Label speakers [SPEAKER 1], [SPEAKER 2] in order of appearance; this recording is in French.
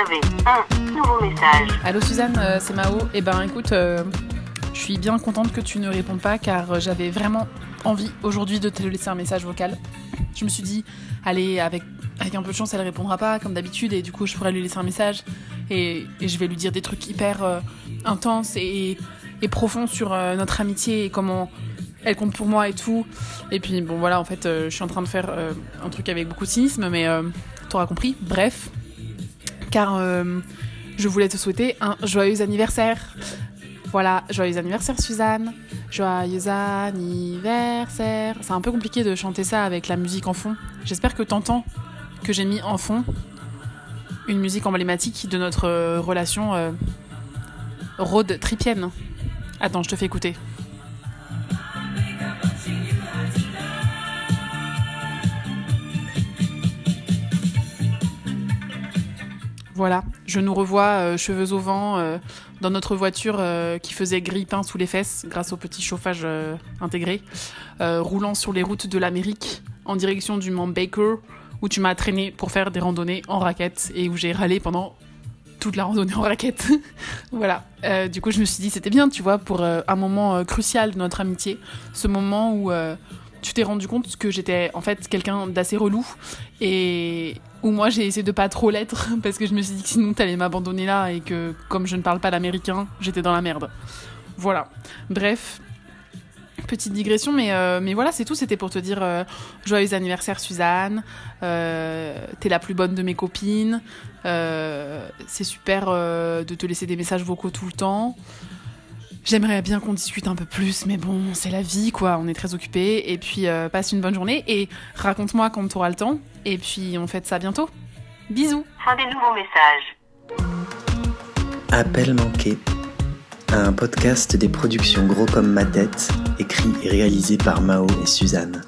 [SPEAKER 1] avez un nouveau message.
[SPEAKER 2] Allô Suzanne, euh, c'est Mao. Eh ben écoute, euh, je suis bien contente que tu ne répondes pas car euh, j'avais vraiment envie aujourd'hui de te laisser un message vocal. Je me suis dit, allez, avec, avec un peu de chance, elle répondra pas comme d'habitude et du coup je pourrais lui laisser un message et, je vais lui dire des trucs hyper intenses et, et profonds sur notre amitié et comment elle compte pour moi et tout. Et puis bon voilà, en fait, je suis en train de faire un truc avec beaucoup de cynisme, mais euh, t'auras compris. Bref, car euh, je voulais te souhaiter un joyeux anniversaire. Voilà, joyeux anniversaire Suzanne. Joyeux anniversaire. C'est un peu compliqué de chanter ça avec la musique en fond. J'espère que t'entends que j'ai mis en fond une musique emblématique de notre euh, relation euh, road tripienne. Attends, je te fais écouter. Voilà, je nous revois euh, cheveux au vent euh, dans notre voiture euh, qui faisait gris peint sous les fesses grâce au petit chauffage intégré, roulant sur les routes de l'Amérique en direction du Mont Baker où tu m'as traîné pour faire des randonnées en raquette et où j'ai râlé pendant toute la randonnée en raquette. voilà, du coup je me suis dit c'était bien, tu vois, pour un moment crucial de notre amitié, ce moment où tu t'es rendu compte que j'étais en fait quelqu'un d'assez relou et où moi j'ai essayé de pas trop l'être parce que je me suis dit que sinon t'allais m'abandonner là et que comme je ne parle pas l'américain, j'étais dans la merde. Voilà. Bref, petite digression, mais, euh, mais voilà, c'est tout. C'était pour te dire euh, joyeux anniversaire Suzanne, euh, t'es la plus bonne de mes copines, c'est super de te laisser des messages vocaux tout le temps. J'aimerais bien qu'on discute un peu plus, mais bon, c'est la vie, quoi. On est très occupés. Et puis, euh, passe une bonne journée et raconte-moi quand tu auras le temps. Et puis, on fait ça bientôt. Bisous.
[SPEAKER 1] Fin des nouveaux messages.
[SPEAKER 3] Appel manqué. Un podcast des productions Gros comme ma tête, écrit et réalisé par Mao et Suzanne.